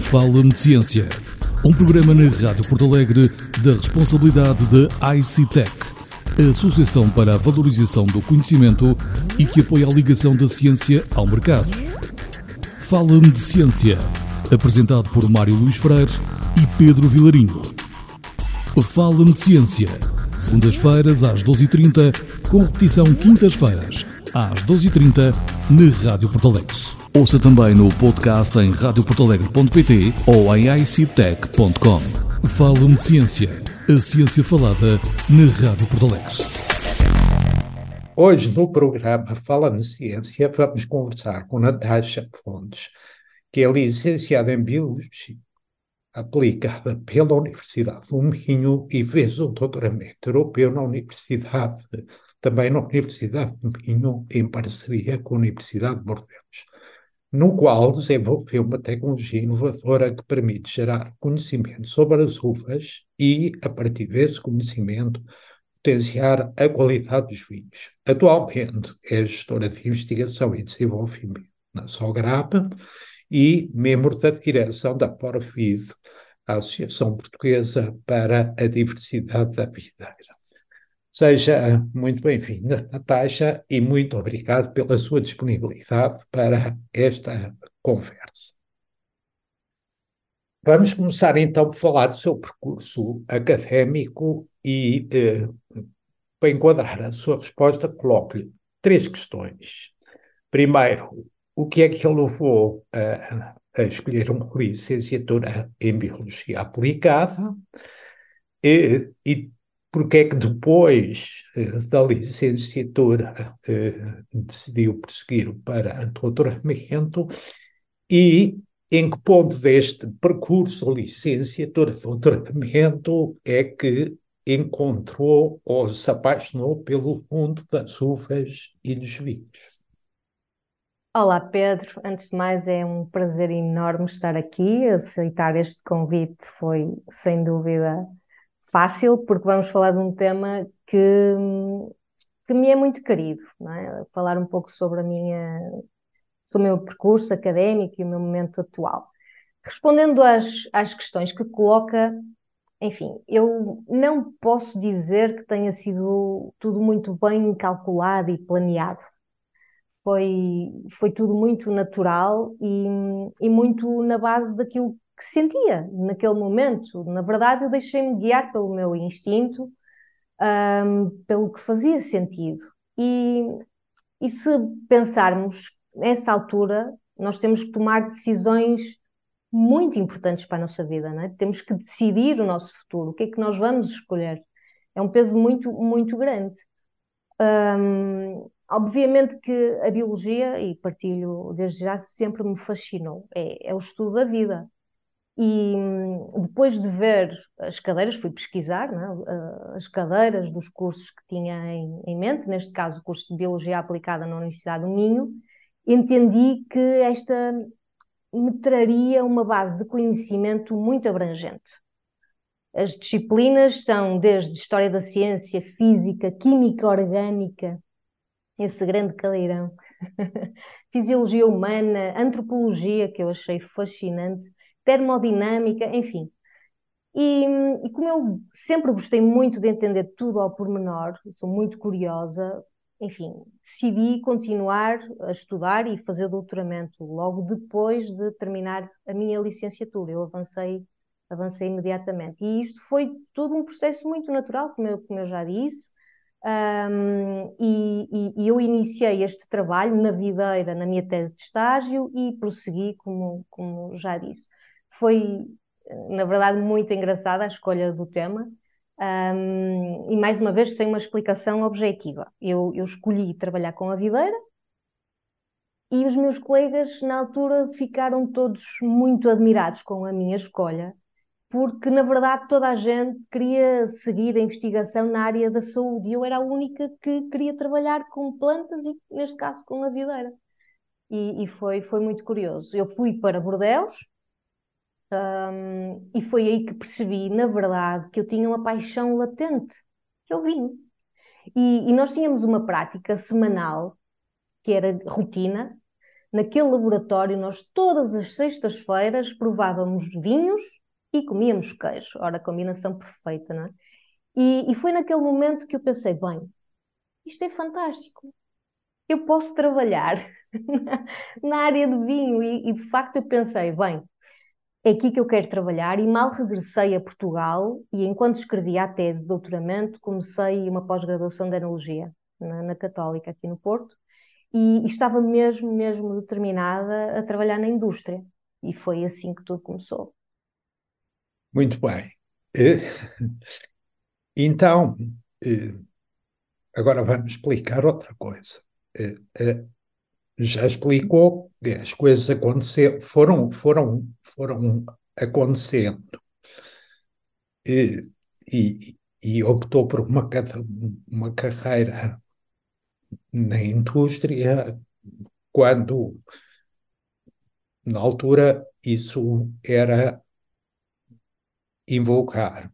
Fala-me de Ciência, um programa na Rádio Porto Alegre da responsabilidade da ICTEC, a Associação para a Valorização do Conhecimento e que apoia a ligação da ciência ao mercado. Fala-me de Ciência, apresentado por Mário Luís Freire e Pedro Vilarinho. Fala-me de Ciência, segundas-feiras às 12h30, com repetição quintas-feiras às 12h30 na Rádio Porto Alegre. Ouça também no podcast em radioportalegre.pt ou em ictech.com. Fala-me de Ciência, a ciência falada na Rádio Porto Alegre. Hoje, no programa Fala de Ciência, vamos conversar com Natasha Fontes, que é licenciada em Biologia aplicada pela Universidade do Minho e fez um doutoramento europeu na Universidade, também na Universidade do Minho, em parceria com a Universidade de Bordeaux, no qual desenvolveu uma tecnologia inovadora que permite gerar conhecimento sobre as uvas e, a partir desse conhecimento, potenciar a qualidade dos vinhos. Atualmente é gestora de investigação e desenvolvimento na Sograpa e membro da direção da Porfid, a Associação Portuguesa para a Diversidade da Videira. Seja muito bem-vinda, Natasha, e muito obrigado pela sua disponibilidade para esta conversa. Vamos começar então por falar do seu percurso académico e, eh, para enquadrar a sua resposta, coloque-lhe três questões. Primeiro, o que é que o levou a, a escolher uma licenciatura em Biologia Aplicada e, e porque é que depois eh, da licenciatura eh, decidiu prosseguir para doutoramento e em que ponto deste percurso licenciatura-doutoramento é que encontrou ou se apaixonou pelo mundo das uvas e dos vinhos? Olá, Pedro. Antes de mais, é um prazer enorme estar aqui. Aceitar este convite foi, sem dúvida, fácil, porque vamos falar de um tema que, que me é muito querido, é? Falar um pouco sobre a minha, sobre o meu percurso académico e o meu momento atual. Respondendo às, às questões que coloca, enfim, eu não posso dizer que tenha sido tudo muito bem calculado e planeado foi, foi tudo muito natural e, e muito na base daquilo que sentia naquele momento. Na verdade, eu deixei-me guiar pelo meu instinto, um, pelo que fazia sentido. E, e se pensarmos nessa altura, nós temos que tomar decisões muito importantes para a nossa vida, não é? Temos que decidir o nosso futuro, o que é que nós vamos escolher. É um peso muito, muito grande. Um, Obviamente que a biologia, e partilho desde já, sempre me fascinou. É, é o estudo da vida. E hum, depois de ver as cadeiras, fui pesquisar é? as cadeiras dos cursos que tinha em, em, mente, neste caso o curso de Biologia Aplicada na Universidade do Minho, entendi que esta me traria uma base de conhecimento muito abrangente. As disciplinas estão desde História da Ciência, Física, Química Orgânica, esse grande caldeirão. Fisiologia humana, antropologia, que eu achei fascinante, termodinâmica, enfim. E, e, como eu sempre gostei muito de entender tudo ao pormenor, sou muito curiosa, enfim, decidi continuar a estudar e fazer doutoramento logo depois de terminar a minha licenciatura. Eu avancei, avancei imediatamente. E isto foi todo um processo muito natural, como eu, como eu já disse. Um, e, e, eu iniciei este trabalho na videira, na minha tese de estágio e prossegui, como, como já disse. Foi, na verdade, muito engraçada a escolha do tema um, e, mais uma vez, sem uma explicação objetiva. Eu, eu escolhi trabalhar com a videira e os meus colegas, na altura, ficaram todos muito admirados com a minha escolha porque na verdade toda a gente queria seguir a investigação na área da saúde e eu era a única que queria trabalhar com plantas e, neste caso, com a videira. E, e foi, foi muito curioso. Eu fui para Bordeaux um, e foi aí que percebi, na verdade, que eu tinha uma paixão latente, que eu vim. E, e nós tínhamos uma prática semanal, que era rotina, naquele laboratório, nós todas as sextas-feiras provávamos vinhos e comíamos queijo. Ora, a combinação perfeita, não é? E, e foi naquele momento que eu pensei: bem, isto é fantástico. Eu posso trabalhar na área de vinho. E, e de facto eu pensei: bem, é aqui que eu quero trabalhar. E mal regressei a Portugal e enquanto escrevia a tese de doutoramento, comecei uma pós-graduação de Analogia na, na Católica, aqui no Porto. E, e estava mesmo, mesmo determinada a trabalhar na indústria. E foi assim que tudo começou. Muito bem. Então, eh, agora vamos explicar outra coisa. Já explicou que as coisas aconteceram, foram, foram, foram acontecendo. E, e, e optou por uma, uma carreira na indústria quando, na altura, isso era invocar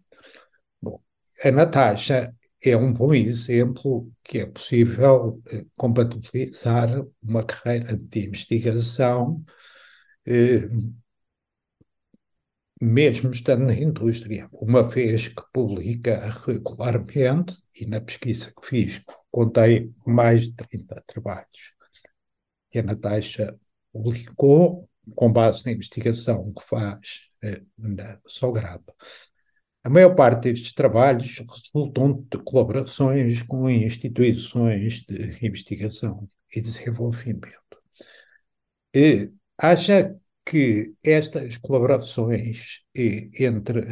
a Natasha é um bom exemplo que é possível eh, compatibilizar uma carreira de investigação, eh, mesmo estando na indústria, uma vez que publica regularmente, e na pesquisa que fiz contei mais de 30 trabalhos que a Natasha publicou com base na investigação que faz eh, na Sograpa. A maior parte destes trabalhos resultam de colaborações com instituições de investigação e desenvolvimento. E acha que estas colaborações entre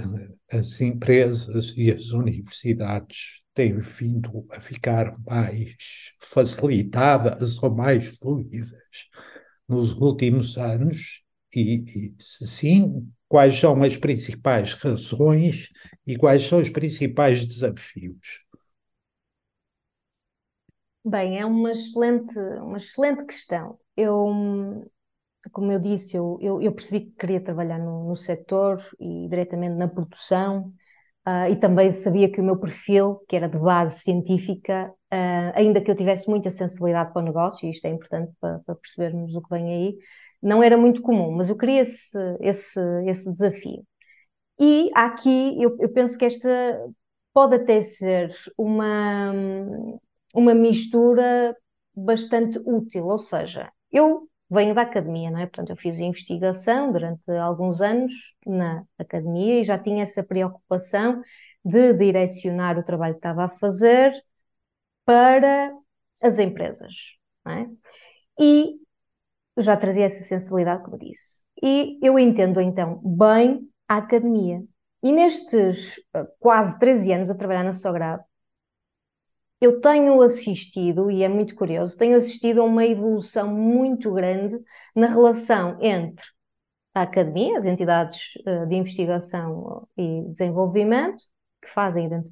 as empresas e as universidades têm vindo a ficar mais facilitadas ou mais fluidas nos últimos anos? E, e se sim, quais são as principais razões e quais são os principais desafios? Bem, é uma excelente, uma excelente questão. Eu, como eu disse, eu, eu, eu percebi que queria trabalhar no, no setor e diretamente na produção, uh, e também sabia que o meu perfil, que era de base científica, uh, ainda que eu tivesse muita sensibilidade para o negócio, e isto é importante para, para percebermos o que vem aí, não era muito comum, mas eu queria esse, esse, esse desafio. E aqui eu, eu penso que esta pode até ser uma, uma mistura bastante útil, ou seja, eu venho da academia, não é? Portanto, eu fiz investigação durante alguns anos na academia e já tinha essa preocupação de direcionar o trabalho que estava a fazer para as empresas, é? E já trazia essa sensibilidade, como disse. E eu entendo então bem a academia. E nestes uh, quase 13 anos a trabalhar na Sograve, eu tenho assistido, e é muito curioso, tenho assistido a uma evolução muito grande na relação entre a academia, as entidades uh, de investigação e desenvolvimento, que fazem uh,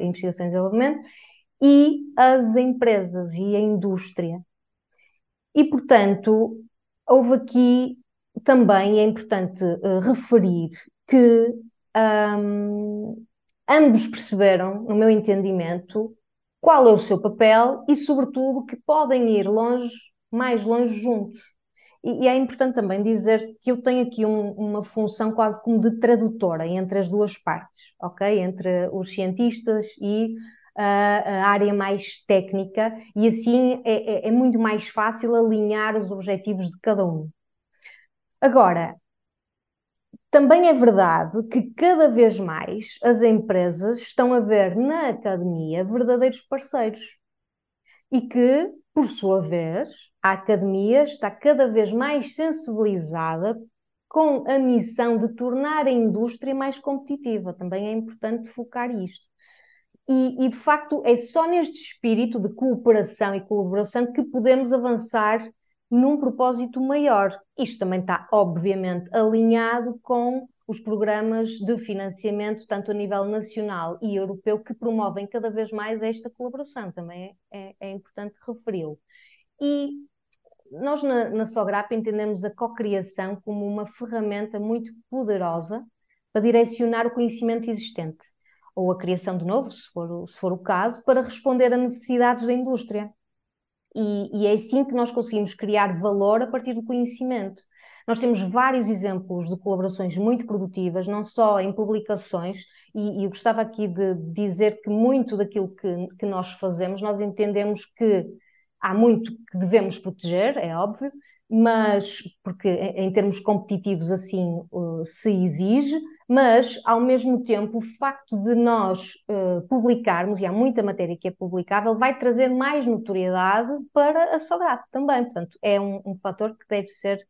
investigação e desenvolvimento, e as empresas e a indústria. E, portanto, houve aqui também, é importante uh, referir que um, ambos perceberam, no meu entendimento, qual é o seu papel e, sobretudo, que podem ir longe, mais longe juntos. E, e é importante também dizer que eu tenho aqui um, uma função quase como de tradutora entre as duas partes, ok? Entre os cientistas e a área mais técnica e assim é, é, é muito mais fácil alinhar os objetivos de cada um. Agora, também é verdade que cada vez mais as empresas estão a ver na academia verdadeiros parceiros e que, por sua vez, a academia está cada vez mais sensibilizada com a missão de tornar a indústria mais competitiva. Também é importante focar isto. E, e, de facto é só neste espírito de cooperação e colaboração que podemos avançar num propósito maior. Isto também está, obviamente, alinhado com os programas de financiamento, tanto a nível nacional e europeu, que promovem cada vez mais esta colaboração. Também é, é, é importante referi-lo. E nós, na, na Sograp, entendemos a cocriação como uma ferramenta muito poderosa para direcionar o conhecimento existente ou a criação de novo, se for, se for o caso, para responder a necessidades da indústria. e, e é assim que nós conseguimos criar valor a partir do conhecimento. Nós temos vários exemplos de colaborações muito produtivas, não só em publicações, e, e eu gostava aqui de dizer que muito daquilo que, que nós fazemos, nós entendemos que há muito que devemos proteger, é óbvio, mas porque em termos competitivos assim uh, se exige, mas ao mesmo tempo o facto de nós uh, publicarmos, e há muita matéria que é publicável, vai trazer mais notoriedade para a Sograp também, portanto é um, um fator que deve ser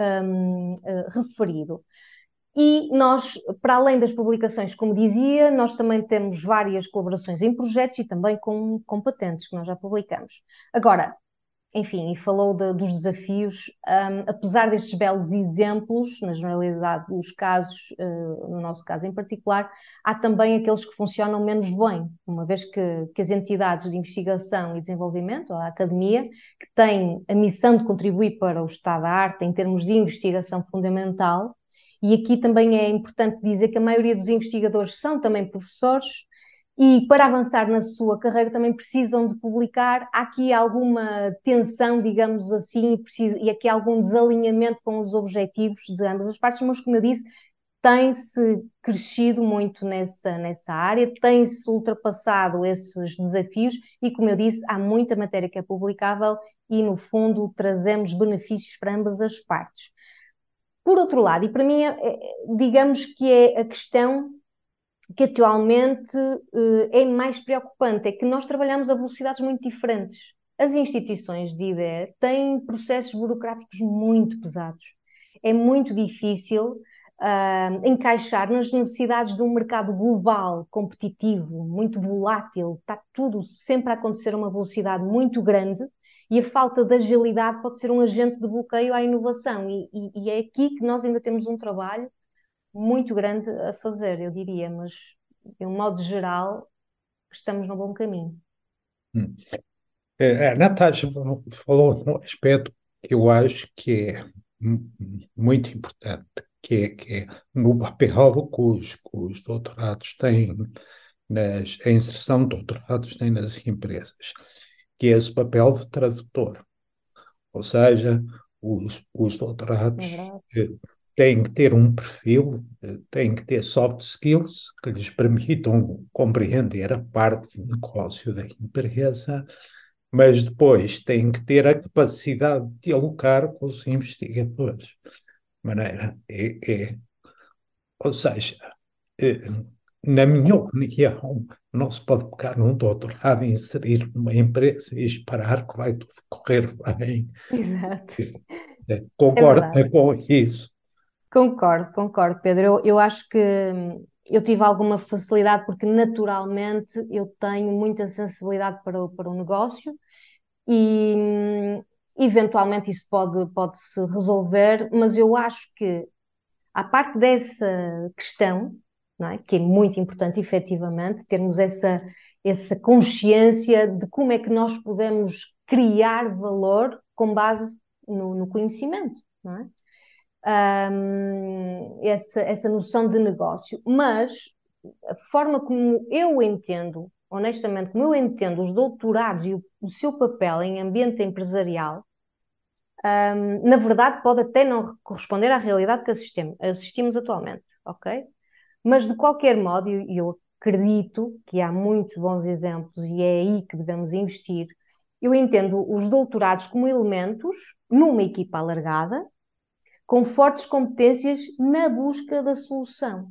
um, uh, referido. E nós, para além das publicações, como dizia, nós também temos várias colaborações em projetos e também com, com patentes que nós já publicamos. Agora, enfim, e falou de, dos desafios, um, apesar destes belos exemplos, na generalidade dos casos, uh, no nosso caso em particular, há também aqueles que funcionam menos bem, uma vez que, que as entidades de investigação e desenvolvimento, a academia, que têm a missão de contribuir para o estado da arte em termos de investigação fundamental, e aqui também é importante dizer que a maioria dos investigadores são também professores e para avançar na sua carreira também precisam de publicar. Há aqui alguma tensão, digamos assim, e aqui algum desalinhamento com os objetivos de ambas as partes, mas como eu disse, tem-se crescido muito nessa, nessa área, tem-se ultrapassado esses desafios e, como eu disse, há muita matéria que é publicável e, no fundo, trazemos benefícios para ambas as partes. Por outro lado, e para mim, é, é, digamos que é a questão que atualmente eh, é mais preocupante, é que nós trabalhamos a velocidades muito diferentes. As instituições de IDE têm processos burocráticos muito pesados. É muito difícil uh, encaixar nas necessidades de um mercado global, competitivo, muito volátil. Está tudo sempre a acontecer a uma velocidade muito grande e a falta de agilidade pode ser um agente de bloqueio à inovação. E, e, e é aqui que nós ainda temos um trabalho muito grande a fazer, eu diria, mas de um modo geral estamos no bom caminho. Hum. É, a Natasha falou num aspecto que eu acho que é muito importante, que é, que é no papel que os, que os doutorados têm, nas, a inserção de doutorados têm nas empresas, que é esse papel de tradutor. Ou seja, os, os doutorados é têm que ter um perfil, eh, têm que ter soft skills que lhes permitam compreender a parte de negócio da empresa, mas depois têm que ter a capacidade de dialogar com os investigadores. De maneira, é, é, ou seja, é, na minha opinião, não se pode pegar num doutorado e inserir numa empresa e esperar que vai tudo correr bem. Exato. É, concorda é com isso? Concordo, concordo, Pedro. Eu, eu acho que hum, eu tive alguma facilidade porque naturalmente eu tenho muita sensibilidade para o, para o negócio e hum, eventualmente isso pode, pode se resolver, mas eu acho que a parte dessa questão, é? que é muito importante efetivamente, termos essa, essa consciência de como é que nós podemos criar valor com base no, no conhecimento, não é? Um, essa, essa noção de negócio, mas a forma como eu entendo, honestamente, como eu entendo os doutorados e o, o seu papel em ambiente empresarial, um, na verdade pode até não corresponder à realidade que assistimos, assistimos atualmente, ok? Mas de qualquer modo, e eu acredito que há muitos bons exemplos e é aí que devemos investir. Eu entendo os doutorados como elementos numa equipa alargada, com fortes competências na busca da solução.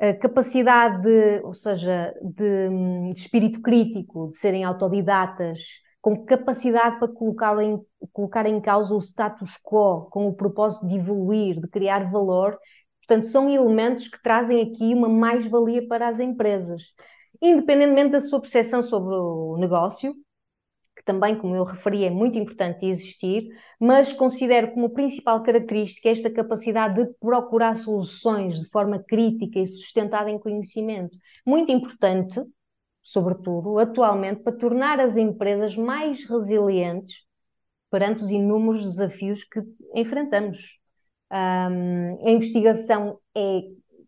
A capacidade, de, ou seja, de, de, espírito crítico, de serem autodidatas, com capacidade para colocar em, colocar em causa o status quo, com o propósito de evoluir, de criar valor. Portanto, são elementos que trazem aqui uma mais-valia para as empresas. Independentemente da sua percepção sobre o negócio, também, como eu referi, é muito importante existir, mas considero como principal característica esta capacidade de procurar soluções de forma crítica e sustentada em conhecimento. Muito importante, sobretudo, atualmente, para tornar as empresas mais resilientes perante os inúmeros desafios que enfrentamos. Um, a investigação é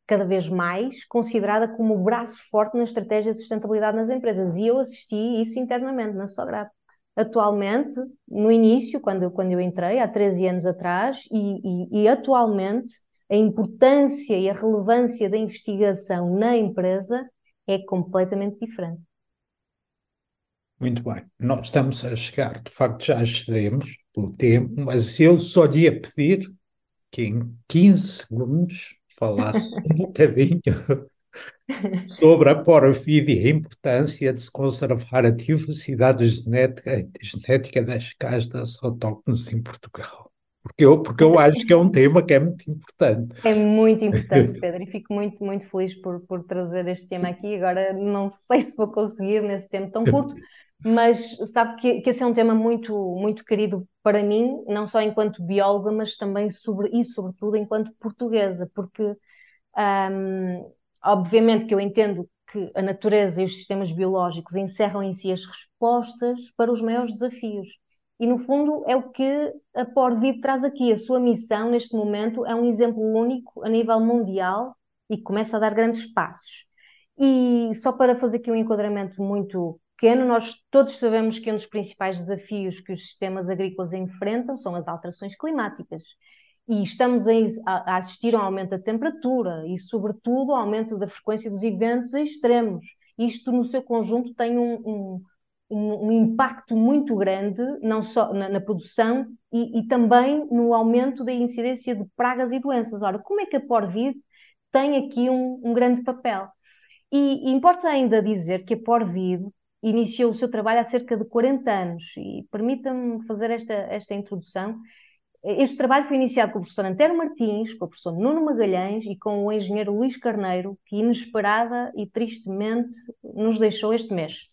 cada vez mais considerada como o braço forte na estratégia de sustentabilidade nas empresas e eu assisti isso internamente na Sograp atualmente, no início, quando, quando eu entrei, há 13 anos atrás, e, e, e atualmente, a importância e a relevância da investigação na empresa é completamente diferente. Muito bem. Nós estamos a chegar, de facto, já excedemos o tempo, mas eu só ia pedir que em 15 segundos falasse um bocadinho sobre a porfida e a importância de se conservar a diversidade genética, genética das castas autóctones em Portugal. Porque eu, porque eu acho que é um tema que é muito importante. É muito importante, Pedro, e fico muito, muito feliz por, por trazer este tema aqui. Agora não sei se vou conseguir nesse tempo tão curto, mas sabe que, que esse é um tema muito, muito querido para mim, não só enquanto bióloga, mas também sobre, e sobretudo enquanto portuguesa, porque um, obviamente que eu entendo que a natureza e os sistemas biológicos encerram em si as respostas para os maiores desafios. E, no fundo, é o que a Porvid traz aqui. A sua missão, neste momento, é um exemplo único a nível mundial e começa a dar grandes passos. E só para fazer aqui um enquadramento muito pequeno, nós todos sabemos que um dos principais desafios que os sistemas agrícolas enfrentam são as alterações climáticas. E estamos a, assistir a um aumento da temperatura e, sobretudo, ao aumento da frequência dos eventos extremos. Isto, no seu conjunto, tem um, um, um, um impacto muito grande, não só na, na produção e, e, também no aumento da incidência de pragas e doenças. Ora, como é que a Porvid tem aqui um, grande papel? E, e importa ainda dizer que a Porvid iniciou o seu trabalho há cerca de 40 anos e permita-me fazer esta, esta introdução. Este trabalho foi iniciado com o professor Antero Martins, com o professor Nuno Magalhães e com o engenheiro Luís Carneiro, que inesperada e tristemente nos deixou este mês.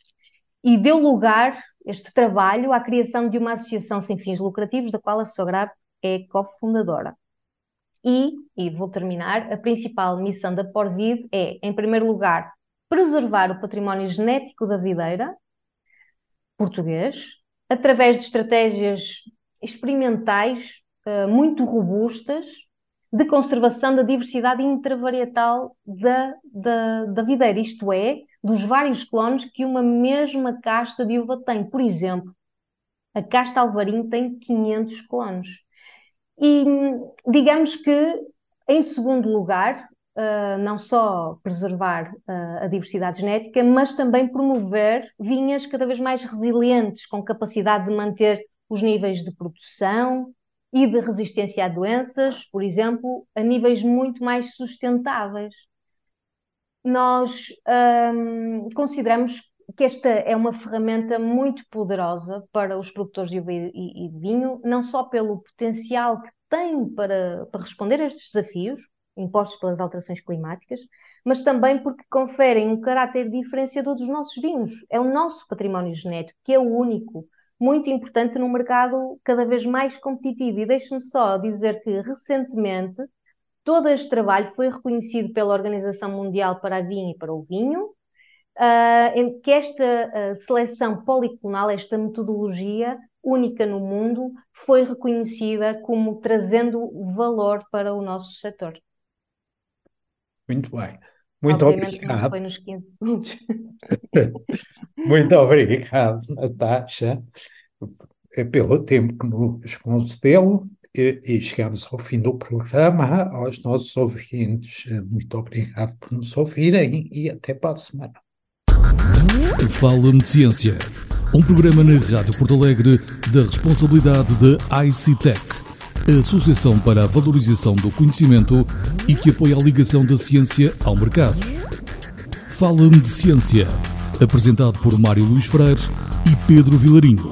E deu lugar, este trabalho, à criação de uma associação sem fins lucrativos, da qual a Sograp é cofundadora. E, e vou terminar, a principal missão da Porvid é, em primeiro lugar, preservar o património genético da videira português, através de estratégias experimentais uh, muito robustas de conservação da diversidade intravarietal da, da, da videira, isto é, dos vários clones que uma mesma casta de uva tem. Por exemplo, a casta alvarinho tem 500 clones. E digamos que, em segundo lugar, uh, não só preservar uh, a diversidade genética, mas também promover vinhas cada vez mais resilientes, com capacidade de manter os níveis de produção e de resistência a doenças, por exemplo, a níveis muito mais sustentáveis. Nós um, consideramos que esta é uma ferramenta muito poderosa para os produtores de e, e de vinho, não só pelo potencial que tem para, para responder a estes desafios, impostos pelas alterações climáticas, mas também porque conferem um caráter diferenciador dos nossos vinhos. É o nosso património genético, que é o único, muito importante num mercado cada vez mais competitivo. E deixe-me só dizer que, recentemente, todo este trabalho foi reconhecido pela Organização Mundial para a Vinha e para o Vinho, uh, em que esta uh, seleção policlonal, esta metodologia única no mundo, foi reconhecida como trazendo valor para o nosso setor. Muito bem. Muito Obviamente obrigado. não foi nos 15 segundos. Muito obrigado, Natasha, pelo tempo que nos concedeu e, e chegamos ao fim do programa. Aos nossos ouvintes, muito obrigado por nos ouvirem e até para a semana. Fala-me de Ciência, um programa na Rádio Porto Alegre da responsabilidade da ICTEC a Associação para a Valorização do Conhecimento e que apoia a ligação da ciência ao mercado. Fala-me de Ciência, apresentado por Mário Luís Freire e Pedro Vilarinho.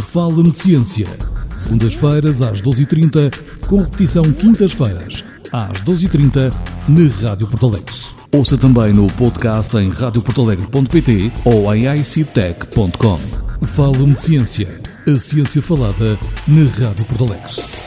Fala-me de Ciência, segundas-feiras às 12h30, com repetição quintas-feiras às 12h30 na Rádio Porto Alegre. Ouça também no podcast em radioportalegre.pt ou em ictech.com. Fala-me de Ciência a ciência falada na Rádio Porto Alegre.